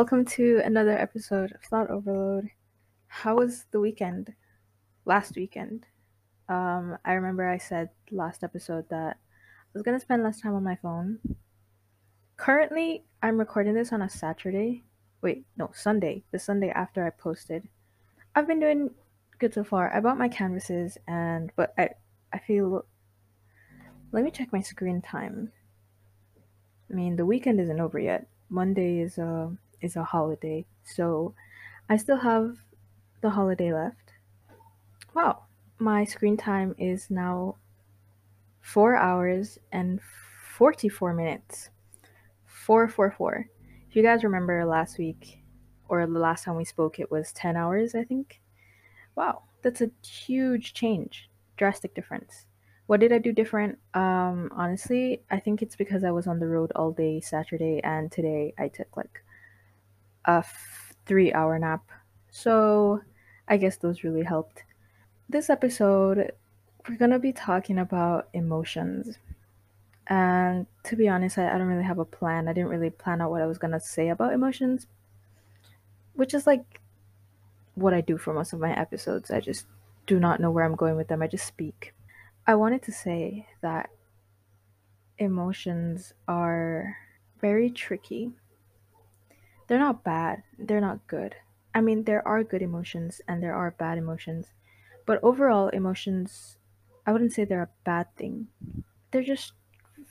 welcome to another episode of Thought Overload. How was the weekend? Last weekend. Um, I remember I said last episode that I was gonna spend less time on my phone. Currently, I'm recording this on a Saturday. Wait, no, Sunday. The Sunday after I posted. I've been doing good so far. I bought my canvases and but I I feel let me check my screen time. I mean, the weekend isn't over yet. Monday is a is a holiday, so I still have the holiday left. Wow, my screen time is now four hours and forty four minutes. Four four four. If you guys remember last week or the last time we spoke, it was ten hours, I think. Wow, that's a huge change, drastic difference. What did I do different? Um, honestly, I think it's because I was on the road all day Saturday, and today I took like a f- three hour nap. So I guess those really helped. This episode, we're gonna be talking about emotions. And to be honest, I, I don't really have a plan. I didn't really plan out what I was gonna say about emotions, which is like what I do for most of my episodes. I just do not know where I'm going with them, I just speak. I wanted to say that emotions are very tricky. They're not bad, they're not good. I mean, there are good emotions and there are bad emotions, but overall, emotions, I wouldn't say they're a bad thing. They're just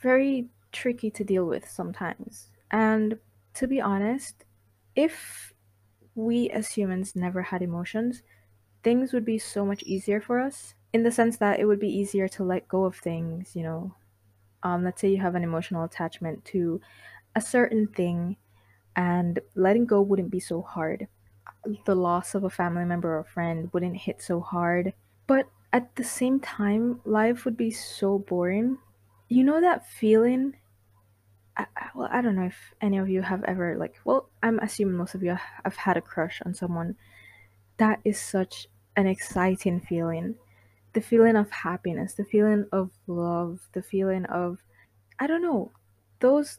very tricky to deal with sometimes. And to be honest, if we as humans never had emotions, things would be so much easier for us in the sense that it would be easier to let go of things, you know. Um, let's say you have an emotional attachment to a certain thing, and letting go wouldn't be so hard. The loss of a family member or friend wouldn't hit so hard. But at the same time, life would be so boring. You know that feeling? I, well, I don't know if any of you have ever, like, well, I'm assuming most of you have had a crush on someone. That is such an exciting feeling the feeling of happiness, the feeling of love, the feeling of I don't know, those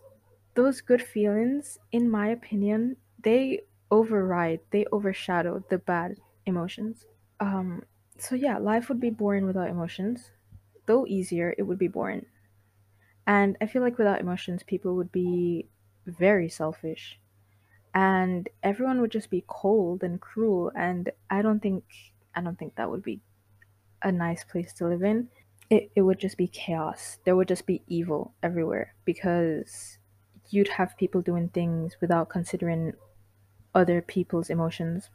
those good feelings in my opinion, they override, they overshadow the bad emotions. Um so yeah, life would be boring without emotions. Though easier, it would be boring. And I feel like without emotions, people would be very selfish. And everyone would just be cold and cruel and I don't think I don't think that would be a nice place to live in, it, it would just be chaos. There would just be evil everywhere because you'd have people doing things without considering other people's emotions.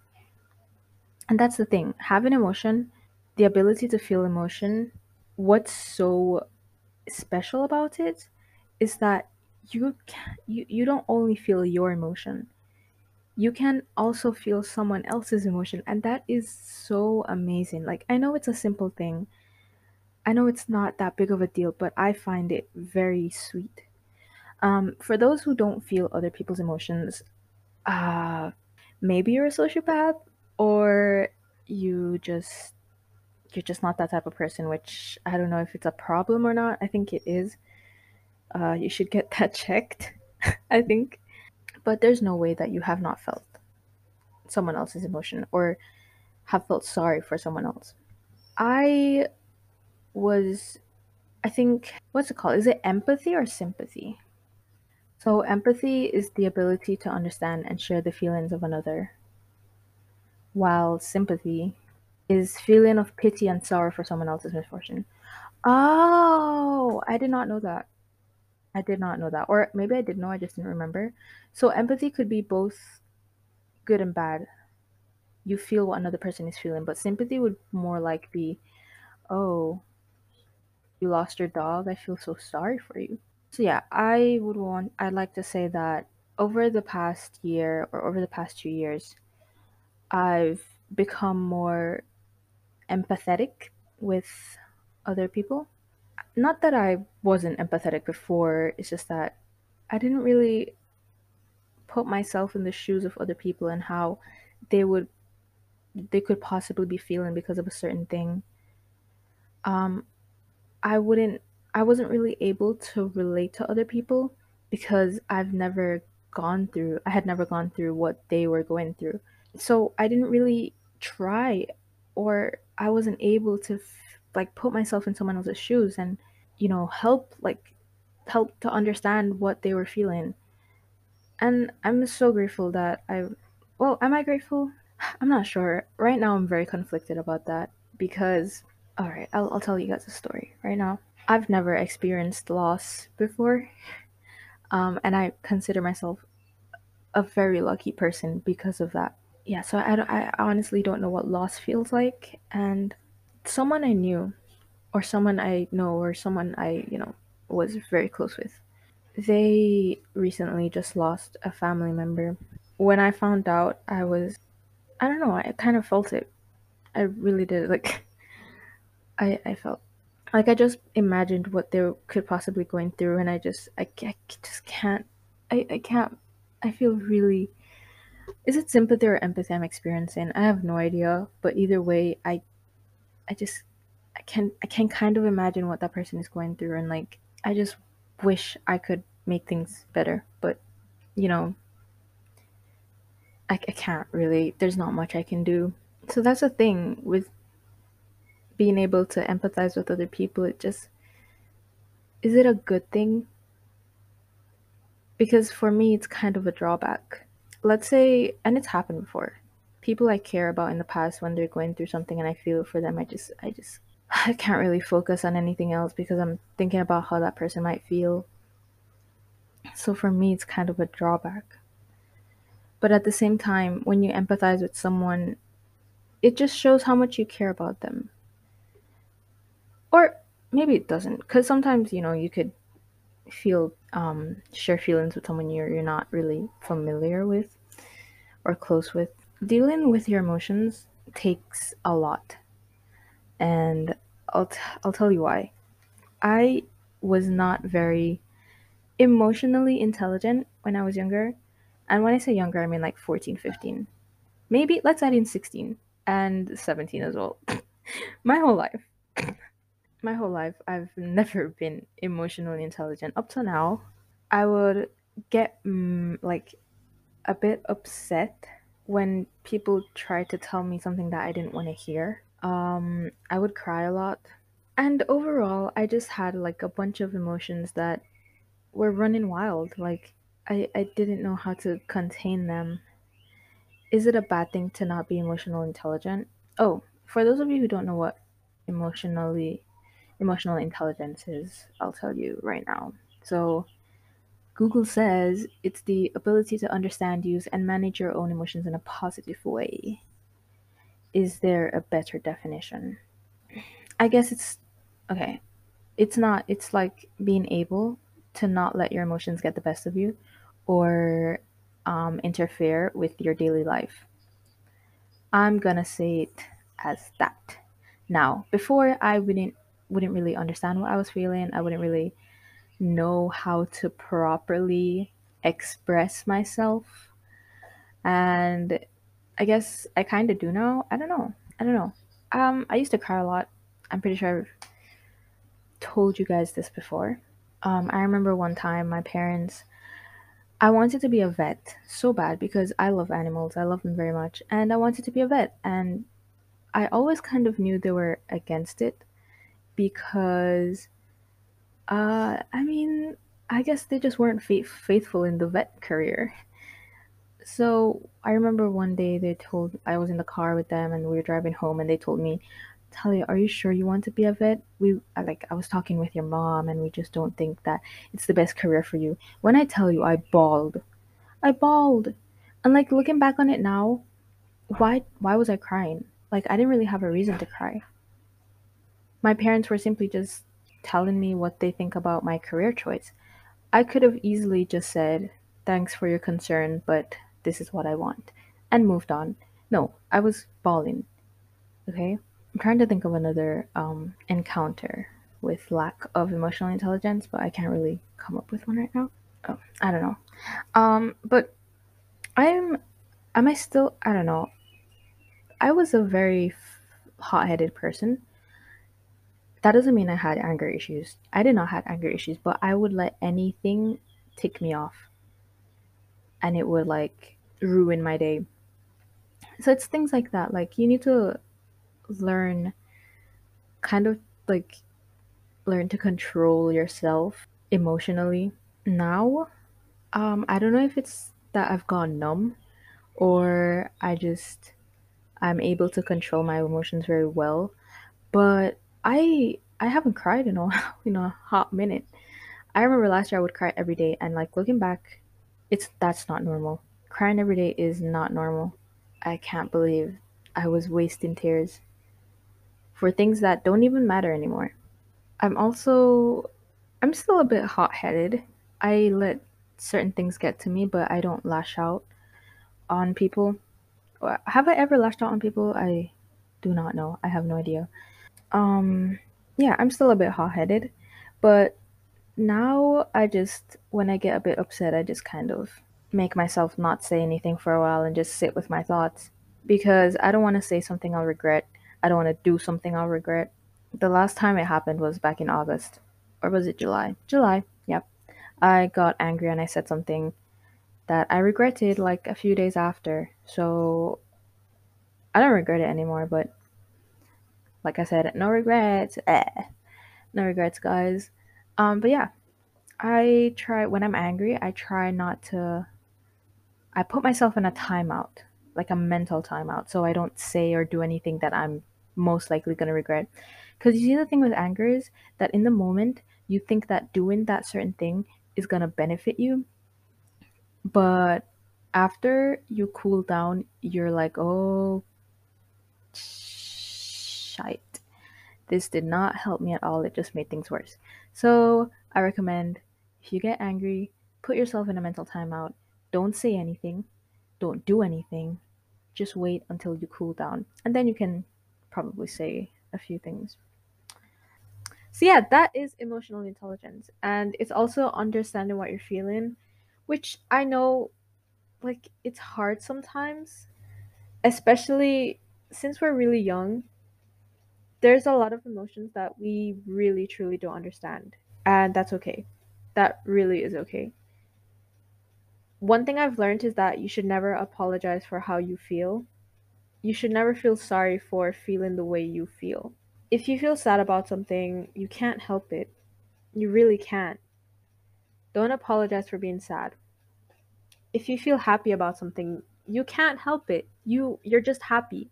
And that's the thing having emotion, the ability to feel emotion, what's so special about it is that you can, you, you don't only feel your emotion you can also feel someone else's emotion and that is so amazing like i know it's a simple thing i know it's not that big of a deal but i find it very sweet um, for those who don't feel other people's emotions uh, maybe you're a sociopath or you just you're just not that type of person which i don't know if it's a problem or not i think it is uh, you should get that checked i think but there's no way that you have not felt someone else's emotion or have felt sorry for someone else. I was, I think, what's it called? Is it empathy or sympathy? So, empathy is the ability to understand and share the feelings of another, while sympathy is feeling of pity and sorrow for someone else's misfortune. Oh, I did not know that. I did not know that. Or maybe I did know, I just didn't remember. So empathy could be both good and bad. You feel what another person is feeling, but sympathy would more like be, oh, you lost your dog. I feel so sorry for you. So yeah, I would want I'd like to say that over the past year or over the past 2 years, I've become more empathetic with other people not that I wasn't empathetic before, it's just that I didn't really put myself in the shoes of other people and how they would they could possibly be feeling because of a certain thing. Um I wouldn't I wasn't really able to relate to other people because I've never gone through I had never gone through what they were going through. So I didn't really try or I wasn't able to like put myself in someone else's shoes and you know help like help to understand what they were feeling. And I'm so grateful that I well, am I grateful? I'm not sure. Right now I'm very conflicted about that because all right, I'll I'll tell you guys a story right now. I've never experienced loss before. Um, and I consider myself a very lucky person because of that. Yeah, so I, I honestly don't know what loss feels like. And someone I knew, or someone I know, or someone I, you know, was very close with, they recently just lost a family member. When I found out, I was, I don't know, I kind of felt it. I really did. Like, I, I felt like I just imagined what they could possibly going through, and I just, I, I just can't, I, I can't, I feel really Is it sympathy or empathy I'm experiencing? I have no idea, but either way, I I just I can I can kind of imagine what that person is going through and like I just wish I could make things better, but you know, I, I can't really. There's not much I can do. So that's the thing with being able to empathize with other people. It just is it a good thing? Because for me, it's kind of a drawback. Let's say, and it's happened before. People I care about in the past when they're going through something and I feel for them, I just, I just, I can't really focus on anything else because I'm thinking about how that person might feel. So for me, it's kind of a drawback. But at the same time, when you empathize with someone, it just shows how much you care about them. Or maybe it doesn't, because sometimes, you know, you could feel, um, share feelings with someone you're, you're not really familiar with or close with. Dealing with your emotions takes a lot. And I'll, t- I'll tell you why. I was not very emotionally intelligent when I was younger. And when I say younger, I mean like 14, 15. Maybe let's add in 16 and 17 as well. my whole life. My whole life, I've never been emotionally intelligent. Up to now, I would get mm, like a bit upset when people try to tell me something that I didn't want to hear. Um, I would cry a lot. And overall, I just had like a bunch of emotions that were running wild. Like, I, I didn't know how to contain them. Is it a bad thing to not be emotional intelligent? Oh, for those of you who don't know what emotionally emotional intelligence is, I'll tell you right now. So, Google says it's the ability to understand, use, and manage your own emotions in a positive way. Is there a better definition? I guess it's okay. It's not, it's like being able to not let your emotions get the best of you or um, interfere with your daily life. I'm gonna say it as that. Now, before I wouldn't wouldn't really understand what I was feeling. I wouldn't really know how to properly express myself. And I guess I kind of do now. I don't know. I don't know. Um, I used to cry a lot. I'm pretty sure I've told you guys this before. Um, I remember one time my parents, I wanted to be a vet so bad because I love animals. I love them very much. And I wanted to be a vet. And I always kind of knew they were against it because uh I mean, I guess they just weren't faith- faithful in the vet career. So I remember one day they told I was in the car with them and we were driving home and they told me, Talia, are you sure you want to be a vet? We like I was talking with your mom and we just don't think that it's the best career for you. When I tell you I bawled. I bawled. And like looking back on it now, why why was I crying? Like I didn't really have a reason to cry. My parents were simply just telling me what they think about my career choice. I could have easily just said, Thanks for your concern, but this is what I want, and moved on. No, I was bawling. Okay? I'm trying to think of another um, encounter with lack of emotional intelligence, but I can't really come up with one right now. Oh, I don't know. Um, but I'm, am I still, I don't know. I was a very hot headed person that doesn't mean I had anger issues. I did not have anger issues, but I would let anything tick me off. and it would like ruin my day. So it's things like that. Like you need to learn kind of like learn to control yourself emotionally. Now, um I don't know if it's that I've gone numb or I just I'm able to control my emotions very well, but I I haven't cried in a in a hot minute. I remember last year I would cry every day and like looking back, it's that's not normal. Crying every day is not normal. I can't believe I was wasting tears for things that don't even matter anymore. I'm also I'm still a bit hot-headed. I let certain things get to me, but I don't lash out on people. Have I ever lashed out on people? I do not know. I have no idea. Um yeah, I'm still a bit hot-headed, but now I just when I get a bit upset, I just kind of make myself not say anything for a while and just sit with my thoughts because I don't want to say something I'll regret. I don't want to do something I'll regret. The last time it happened was back in August. Or was it July? July. Yep. I got angry and I said something that I regretted like a few days after. So I don't regret it anymore, but like I said, no regrets. Eh. No regrets, guys. Um, but yeah, I try when I'm angry, I try not to I put myself in a timeout, like a mental timeout, so I don't say or do anything that I'm most likely going to regret. Cuz you see the thing with anger is that in the moment you think that doing that certain thing is going to benefit you, but after you cool down, you're like, "Oh, shite. This did not help me at all. It just made things worse." So, I recommend if you get angry, put yourself in a mental timeout. Don't say anything. Don't do anything. Just wait until you cool down. And then you can probably say a few things. So, yeah, that is emotional intelligence. And it's also understanding what you're feeling, which I know, like, it's hard sometimes, especially since we're really young. There's a lot of emotions that we really, truly don't understand. And that's okay. That really is okay. One thing I've learned is that you should never apologize for how you feel. You should never feel sorry for feeling the way you feel. If you feel sad about something, you can't help it. You really can't. Don't apologize for being sad. If you feel happy about something, you can't help it. You you're just happy.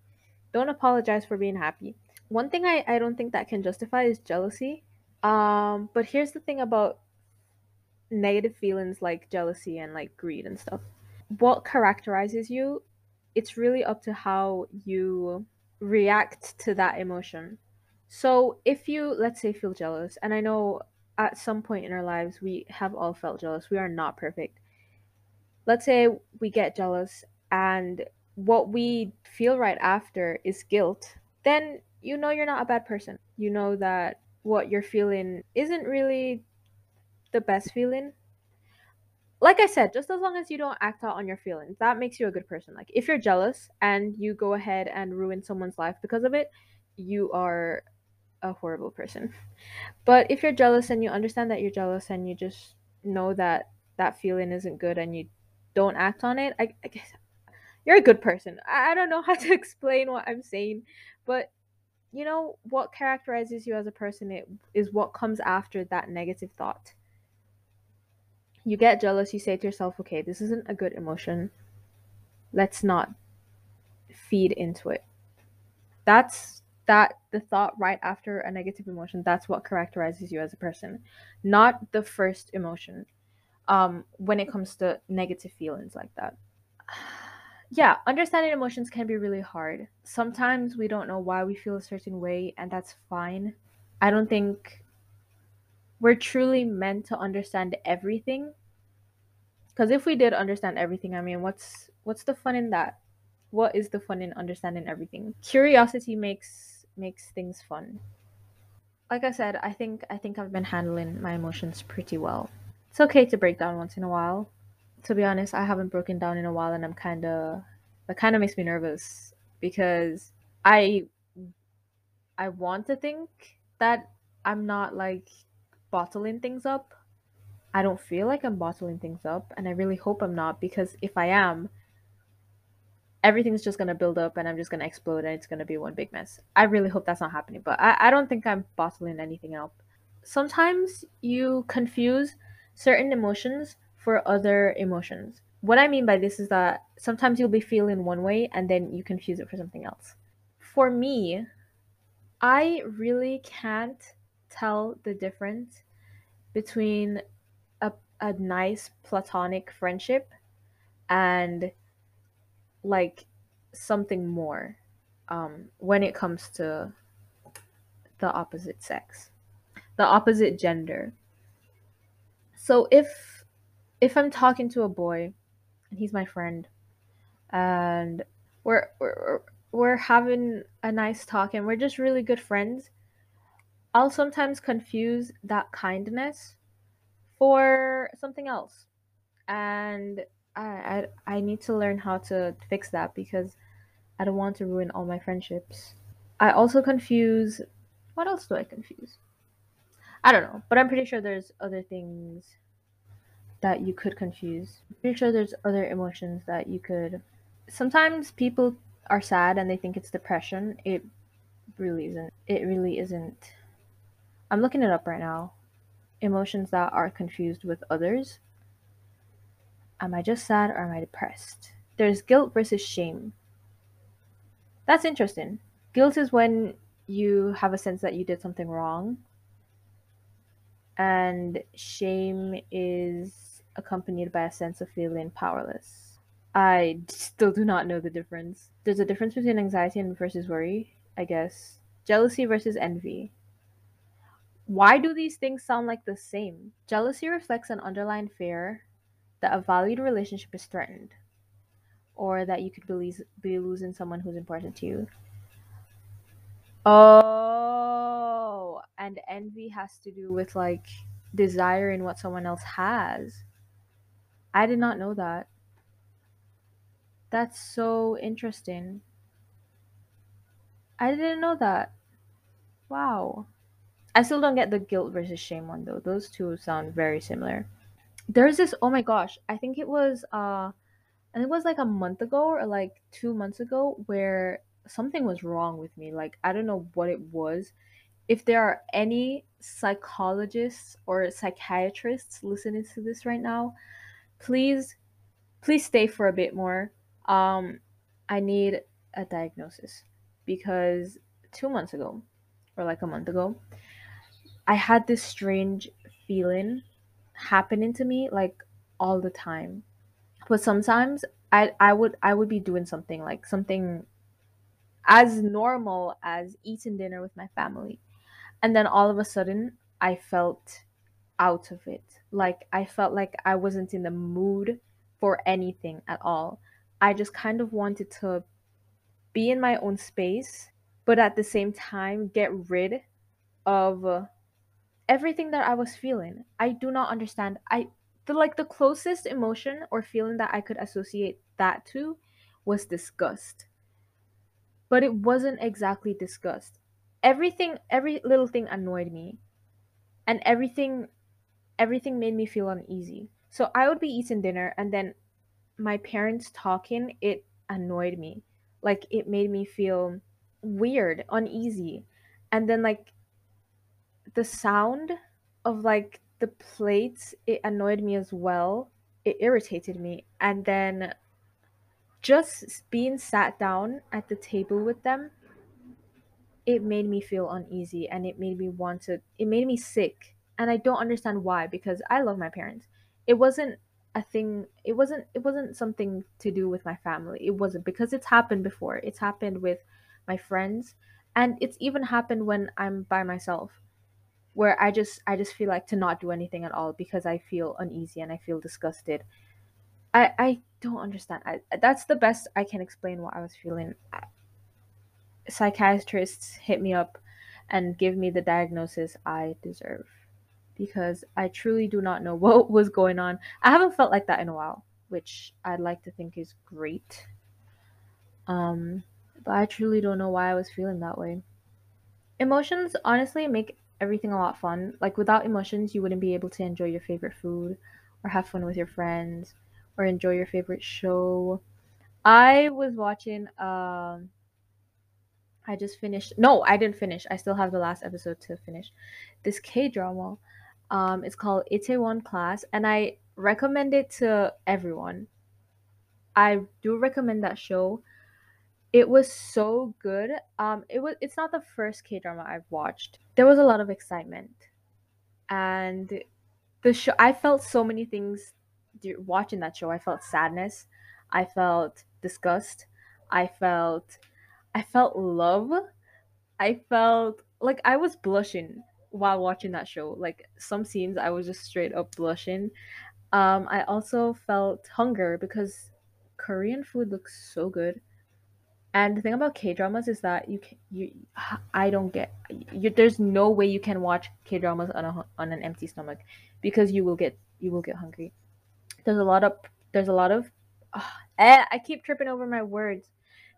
Don't apologize for being happy. One thing I, I don't think that can justify is jealousy. Um, but here's the thing about negative feelings like jealousy and like greed and stuff. What characterizes you, it's really up to how you react to that emotion. So if you, let's say, feel jealous, and I know at some point in our lives we have all felt jealous, we are not perfect. Let's say we get jealous and what we feel right after is guilt, then you know you're not a bad person. You know that what you're feeling isn't really the best feeling. Like I said, just as long as you don't act out on your feelings, that makes you a good person. Like if you're jealous and you go ahead and ruin someone's life because of it, you are a horrible person. But if you're jealous and you understand that you're jealous and you just know that that feeling isn't good and you don't act on it, I, I guess you're a good person. I, I don't know how to explain what I'm saying, but you know what characterizes you as a person it, is what comes after that negative thought. You get jealous, you say to yourself, okay, this isn't a good emotion. Let's not feed into it. That's that the thought right after a negative emotion, that's what characterizes you as a person, not the first emotion. Um, when it comes to negative feelings like that. Yeah, understanding emotions can be really hard. Sometimes we don't know why we feel a certain way, and that's fine. I don't think we're truly meant to understand everything. Because if we did understand everything, I mean, what's what's the fun in that? What is the fun in understanding everything? Curiosity makes makes things fun. Like I said, I think I think I've been handling my emotions pretty well. It's okay to break down once in a while. To be honest, I haven't broken down in a while and I'm kind of that kind of makes me nervous because I I want to think that I'm not like bottling things up, I don't feel like I'm bottling things up, and I really hope I'm not because if I am, everything's just gonna build up and I'm just gonna explode and it's gonna be one big mess. I really hope that's not happening, but I, I don't think I'm bottling anything up. Sometimes you confuse certain emotions for other emotions. What I mean by this is that sometimes you'll be feeling one way and then you confuse it for something else. For me, I really can't tell the difference between a, a nice platonic friendship and like something more um, when it comes to the opposite sex, the opposite gender. So if if I'm talking to a boy and he's my friend and we're we're we're having a nice talk and we're just really good friends, I'll sometimes confuse that kindness for something else. And I, I I need to learn how to fix that because I don't want to ruin all my friendships. I also confuse what else do I confuse? I don't know, but I'm pretty sure there's other things that you could confuse. I'm pretty sure there's other emotions that you could sometimes people are sad and they think it's depression. It really isn't. It really isn't. I'm looking it up right now. Emotions that are confused with others. Am I just sad or am I depressed? There's guilt versus shame. That's interesting. Guilt is when you have a sense that you did something wrong. And shame is accompanied by a sense of feeling powerless. I still do not know the difference. There's a difference between anxiety and versus worry, I guess. Jealousy versus envy. Why do these things sound like the same? Jealousy reflects an underlying fear that a valued relationship is threatened or that you could be, be losing someone who's important to you. Oh, and envy has to do with like desiring what someone else has. I did not know that. That's so interesting. I didn't know that. Wow. I still don't get the guilt versus shame one though. Those two sound very similar there's this oh my gosh i think it was uh and it was like a month ago or like two months ago where something was wrong with me like i don't know what it was if there are any psychologists or psychiatrists listening to this right now please please stay for a bit more um i need a diagnosis because two months ago or like a month ago i had this strange feeling happening to me like all the time. But sometimes I I would I would be doing something like something as normal as eating dinner with my family. And then all of a sudden I felt out of it. Like I felt like I wasn't in the mood for anything at all. I just kind of wanted to be in my own space, but at the same time get rid of uh, everything that I was feeling. I do not understand. I the like the closest emotion or feeling that I could associate that to was disgust. But it wasn't exactly disgust. Everything every little thing annoyed me. And everything everything made me feel uneasy. So I would be eating dinner and then my parents talking, it annoyed me. Like it made me feel weird, uneasy. And then like the sound of like the plates it annoyed me as well it irritated me and then just being sat down at the table with them it made me feel uneasy and it made me want to it made me sick and i don't understand why because i love my parents it wasn't a thing it wasn't it wasn't something to do with my family it wasn't because it's happened before it's happened with my friends and it's even happened when i'm by myself where I just I just feel like to not do anything at all because I feel uneasy and I feel disgusted. I I don't understand. I, that's the best I can explain what I was feeling. Psychiatrists hit me up and give me the diagnosis I deserve because I truly do not know what was going on. I haven't felt like that in a while, which I'd like to think is great. Um, but I truly don't know why I was feeling that way. Emotions honestly make everything a lot fun. Like without emotions, you wouldn't be able to enjoy your favorite food or have fun with your friends or enjoy your favorite show. I was watching um I just finished No, I didn't finish. I still have the last episode to finish. This K-drama um it's called Itaewon Class and I recommend it to everyone. I do recommend that show. It was so good. Um it was it's not the first K-drama I've watched. There was a lot of excitement. And the show I felt so many things watching that show. I felt sadness. I felt disgust. I felt I felt love. I felt like I was blushing while watching that show. Like some scenes I was just straight up blushing. Um I also felt hunger because Korean food looks so good. And the thing about K dramas is that you can, you I don't get you, there's no way you can watch K dramas on a on an empty stomach because you will get you will get hungry. There's a lot of there's a lot of eh, I keep tripping over my words.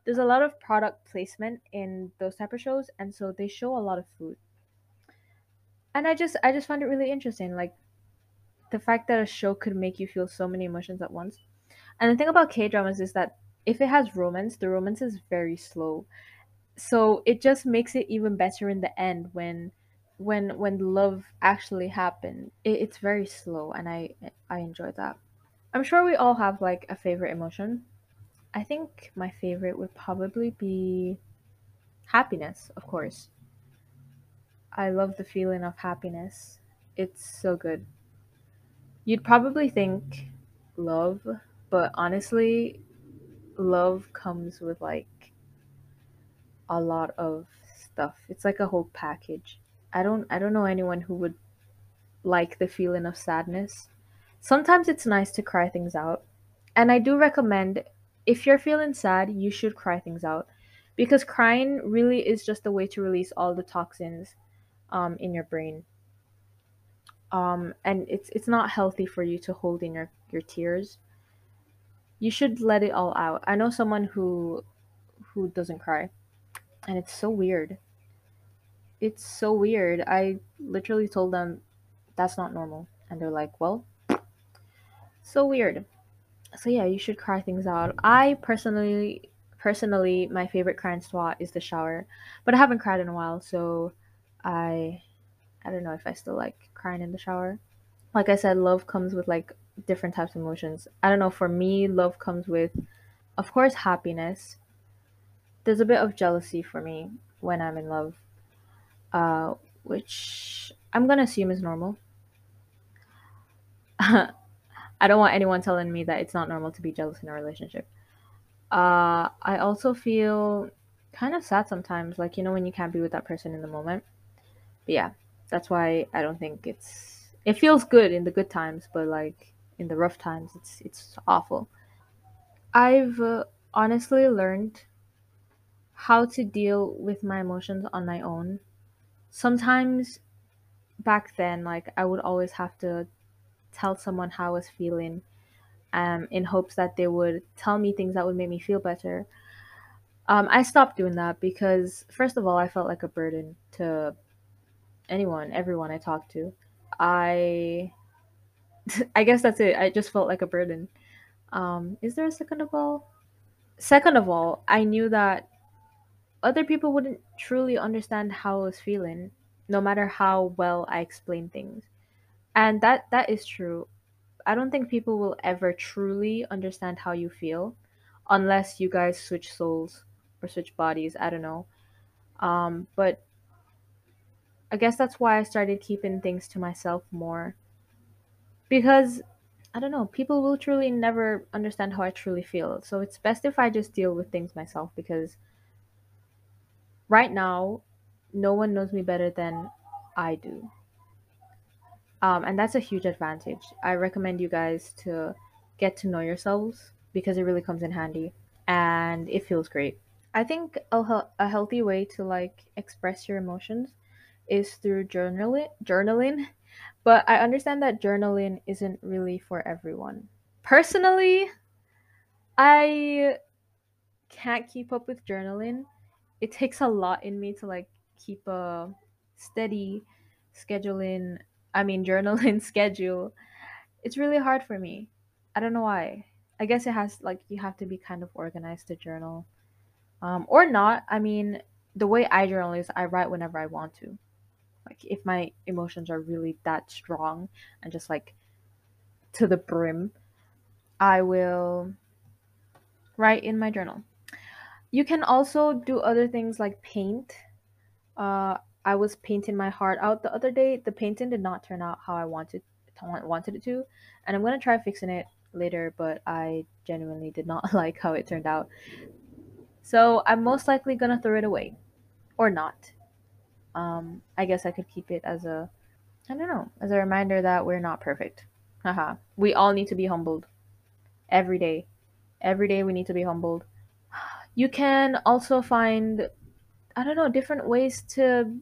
There's a lot of product placement in those type of shows, and so they show a lot of food. And I just I just find it really interesting, like the fact that a show could make you feel so many emotions at once. And the thing about K dramas is that if it has romance, the romance is very slow. So it just makes it even better in the end when when when love actually happens. It, it's very slow and I I enjoy that. I'm sure we all have like a favorite emotion. I think my favorite would probably be happiness, of course. I love the feeling of happiness. It's so good. You'd probably think love, but honestly, love comes with like a lot of stuff. It's like a whole package. I don't I don't know anyone who would like the feeling of sadness. Sometimes it's nice to cry things out. And I do recommend if you're feeling sad, you should cry things out because crying really is just a way to release all the toxins um, in your brain. Um, and it's it's not healthy for you to hold in your, your tears you should let it all out. I know someone who who doesn't cry. And it's so weird. It's so weird. I literally told them that's not normal. And they're like, "Well, so weird." So yeah, you should cry things out. I personally personally my favorite crying spot is the shower. But I haven't cried in a while, so I I don't know if I still like crying in the shower. Like I said, love comes with like different types of emotions. I don't know, for me, love comes with, of course, happiness. There's a bit of jealousy for me when I'm in love, uh, which I'm gonna assume is normal. I don't want anyone telling me that it's not normal to be jealous in a relationship. Uh, I also feel kind of sad sometimes, like, you know, when you can't be with that person in the moment. But yeah, that's why I don't think it's. It feels good in the good times, but like in the rough times it's it's awful i've uh, honestly learned how to deal with my emotions on my own sometimes back then like i would always have to tell someone how i was feeling um, in hopes that they would tell me things that would make me feel better um, i stopped doing that because first of all i felt like a burden to anyone everyone i talked to i I guess that's it. I just felt like a burden. Um, is there a second of all? Second of all, I knew that other people wouldn't truly understand how I was feeling, no matter how well I explained things. And that that is true. I don't think people will ever truly understand how you feel unless you guys switch souls or switch bodies. I don't know. Um, but I guess that's why I started keeping things to myself more because I don't know, people will truly never understand how I truly feel. So it's best if I just deal with things myself because right now, no one knows me better than I do. Um, and that's a huge advantage. I recommend you guys to get to know yourselves because it really comes in handy and it feels great. I think a, a healthy way to like express your emotions is through journaling journaling but I understand that journaling isn't really for everyone. Personally, I can't keep up with journaling. It takes a lot in me to like keep a steady scheduling, I mean, journaling schedule, it's really hard for me. I don't know why. I guess it has, like, you have to be kind of organized to journal. Um, or not. I mean, the way I journal is I write whenever I want to. Like, if my emotions are really that strong and just like to the brim, I will write in my journal. You can also do other things like paint. Uh, I was painting my heart out the other day. The painting did not turn out how I wanted wanted it to, and I'm gonna try fixing it later. But I genuinely did not like how it turned out, so I'm most likely gonna throw it away, or not. Um, I guess I could keep it as a, I don't know, as a reminder that we're not perfect. Haha. we all need to be humbled every day. Every day we need to be humbled. You can also find, I don't know, different ways to.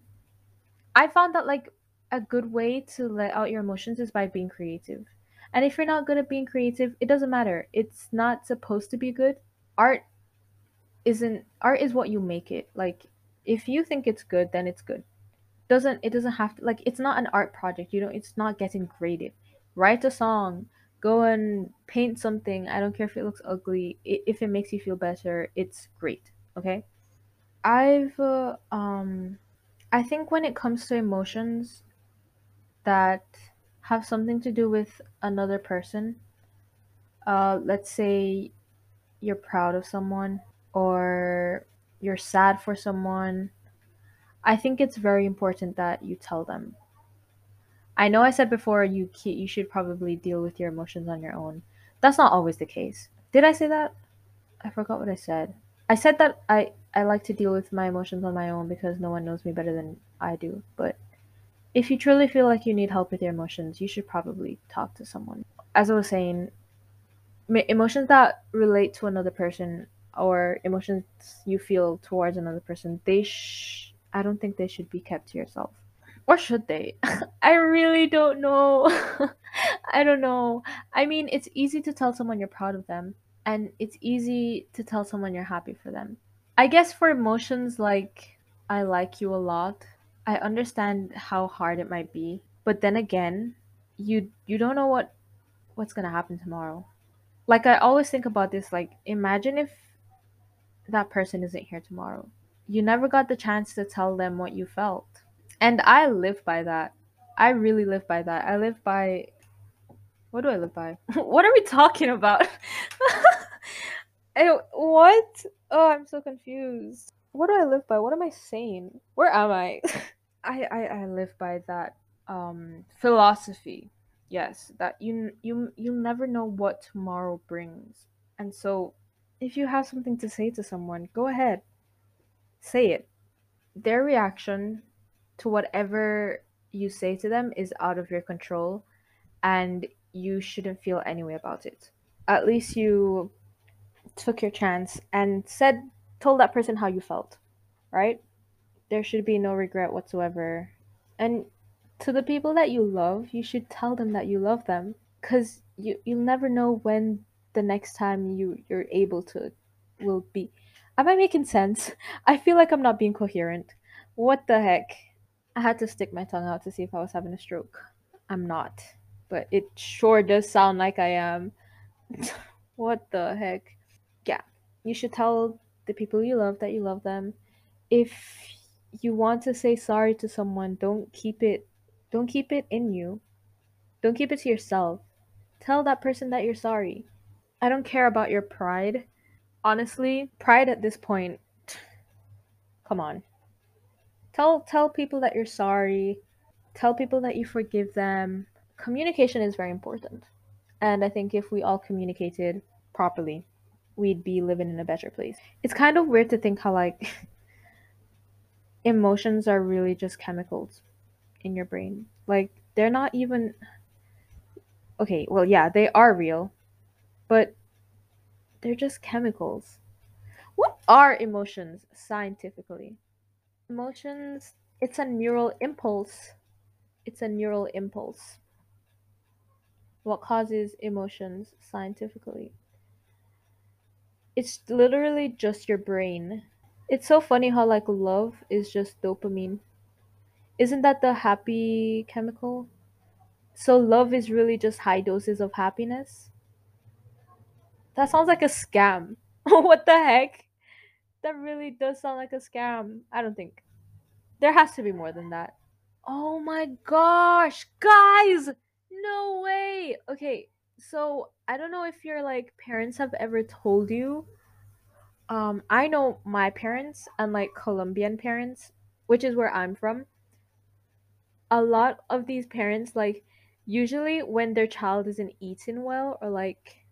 I found that like a good way to let out your emotions is by being creative. And if you're not good at being creative, it doesn't matter. It's not supposed to be good. Art isn't art is what you make it. Like if you think it's good, then it's good. Doesn't it doesn't have to like it's not an art project. You know, it's not getting graded. Write a song, go and paint something. I don't care if it looks ugly. If it makes you feel better, it's great. Okay? I've uh, um I think when it comes to emotions that have something to do with another person, uh let's say you're proud of someone or you're sad for someone, I think it's very important that you tell them. I know I said before you you should probably deal with your emotions on your own. That's not always the case. Did I say that? I forgot what I said. I said that I I like to deal with my emotions on my own because no one knows me better than I do. But if you truly feel like you need help with your emotions, you should probably talk to someone. As I was saying, emotions that relate to another person or emotions you feel towards another person, they sh- I don't think they should be kept to yourself. Or should they? I really don't know. I don't know. I mean, it's easy to tell someone you're proud of them, and it's easy to tell someone you're happy for them. I guess for emotions like I like you a lot, I understand how hard it might be, but then again, you you don't know what what's going to happen tomorrow. Like I always think about this like imagine if that person isn't here tomorrow. You never got the chance to tell them what you felt. And I live by that. I really live by that. I live by what do I live by? what are we talking about? I, what? Oh, I'm so confused. What do I live by? What am I saying? Where am I? I, I I live by that um philosophy. Yes, that you you you never know what tomorrow brings. And so if you have something to say to someone, go ahead. Say it. Their reaction to whatever you say to them is out of your control and you shouldn't feel any way about it. At least you took your chance and said told that person how you felt, right? There should be no regret whatsoever. And to the people that you love, you should tell them that you love them cuz you you'll never know when the next time you you're able to will be. Am i making sense? I feel like i'm not being coherent. What the heck? I had to stick my tongue out to see if i was having a stroke. I'm not but it sure does sound like i am. What the heck? Yeah you should tell the people you love that you love them. If you want to say sorry to someone don't keep it don't keep it in you. Don't keep it to yourself. Tell that person that you're sorry I don't care about your pride. Honestly, pride at this point. Come on. Tell tell people that you're sorry. Tell people that you forgive them. Communication is very important. And I think if we all communicated properly, we'd be living in a better place. It's kind of weird to think how like emotions are really just chemicals in your brain. Like they're not even okay, well yeah, they are real, but they're just chemicals. What are emotions scientifically? Emotions, it's a neural impulse. It's a neural impulse. What causes emotions scientifically? It's literally just your brain. It's so funny how, like, love is just dopamine. Isn't that the happy chemical? So love is really just high doses of happiness? That sounds like a scam. what the heck? That really does sound like a scam. I don't think. There has to be more than that. Oh my gosh, guys! No way! Okay, so I don't know if your like parents have ever told you. Um, I know my parents and like Colombian parents, which is where I'm from. A lot of these parents like usually when their child isn't eating well or like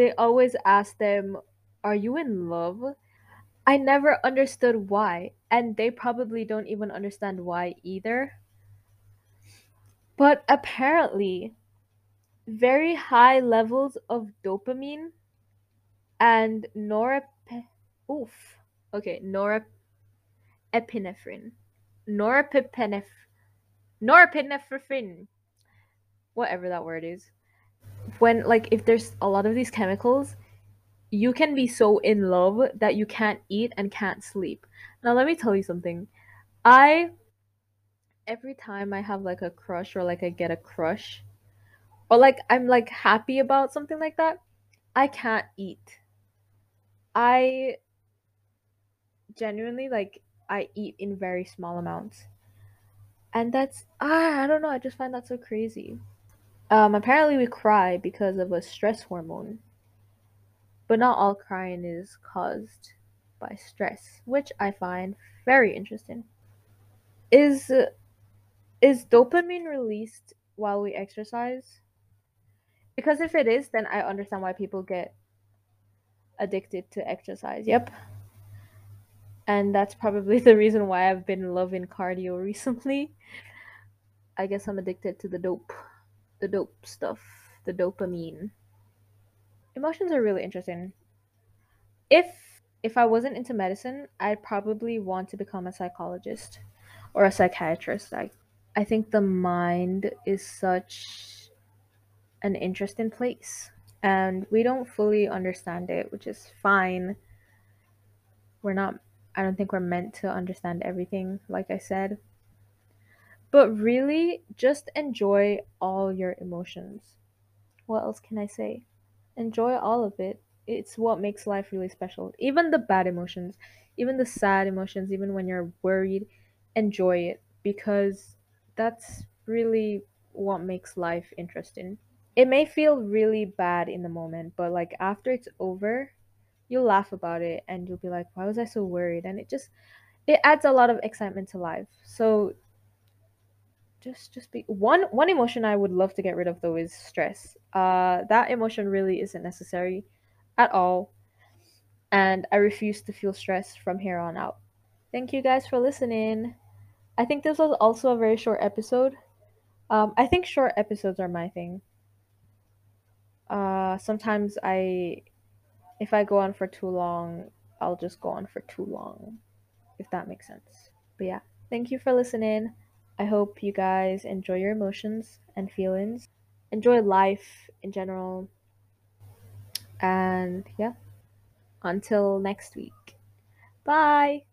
they always ask them, "Are you in love?" I never understood why, and they probably don't even understand why either. But apparently, very high levels of dopamine and norep oof okay norepinephrine norepinephrine norepinephrine whatever that word is when like if there's a lot of these chemicals you can be so in love that you can't eat and can't sleep now let me tell you something i every time i have like a crush or like i get a crush or like i'm like happy about something like that i can't eat I genuinely like I eat in very small amounts. And that's ah, I don't know, I just find that so crazy. Um apparently we cry because of a stress hormone. But not all crying is caused by stress, which I find very interesting. Is is dopamine released while we exercise? Because if it is, then I understand why people get addicted to exercise. Yep. And that's probably the reason why I've been loving cardio recently. I guess I'm addicted to the dope, the dope stuff, the dopamine. Emotions are really interesting. If if I wasn't into medicine, I'd probably want to become a psychologist or a psychiatrist. I I think the mind is such an interesting place and we don't fully understand it, which is fine. We're not I don't think we're meant to understand everything, like I said. But really, just enjoy all your emotions. What else can I say? Enjoy all of it. It's what makes life really special. Even the bad emotions, even the sad emotions, even when you're worried, enjoy it because that's really what makes life interesting. It may feel really bad in the moment, but like after it's over, you'll laugh about it and you'll be like, why was I so worried? And it just it adds a lot of excitement to life. So just just be one one emotion I would love to get rid of though is stress. Uh that emotion really isn't necessary at all. And I refuse to feel stress from here on out. Thank you guys for listening. I think this was also a very short episode. Um, I think short episodes are my thing. Uh, sometimes I, if I go on for too long, I'll just go on for too long, if that makes sense. But yeah, thank you for listening. I hope you guys enjoy your emotions and feelings, enjoy life in general. And yeah, until next week. Bye.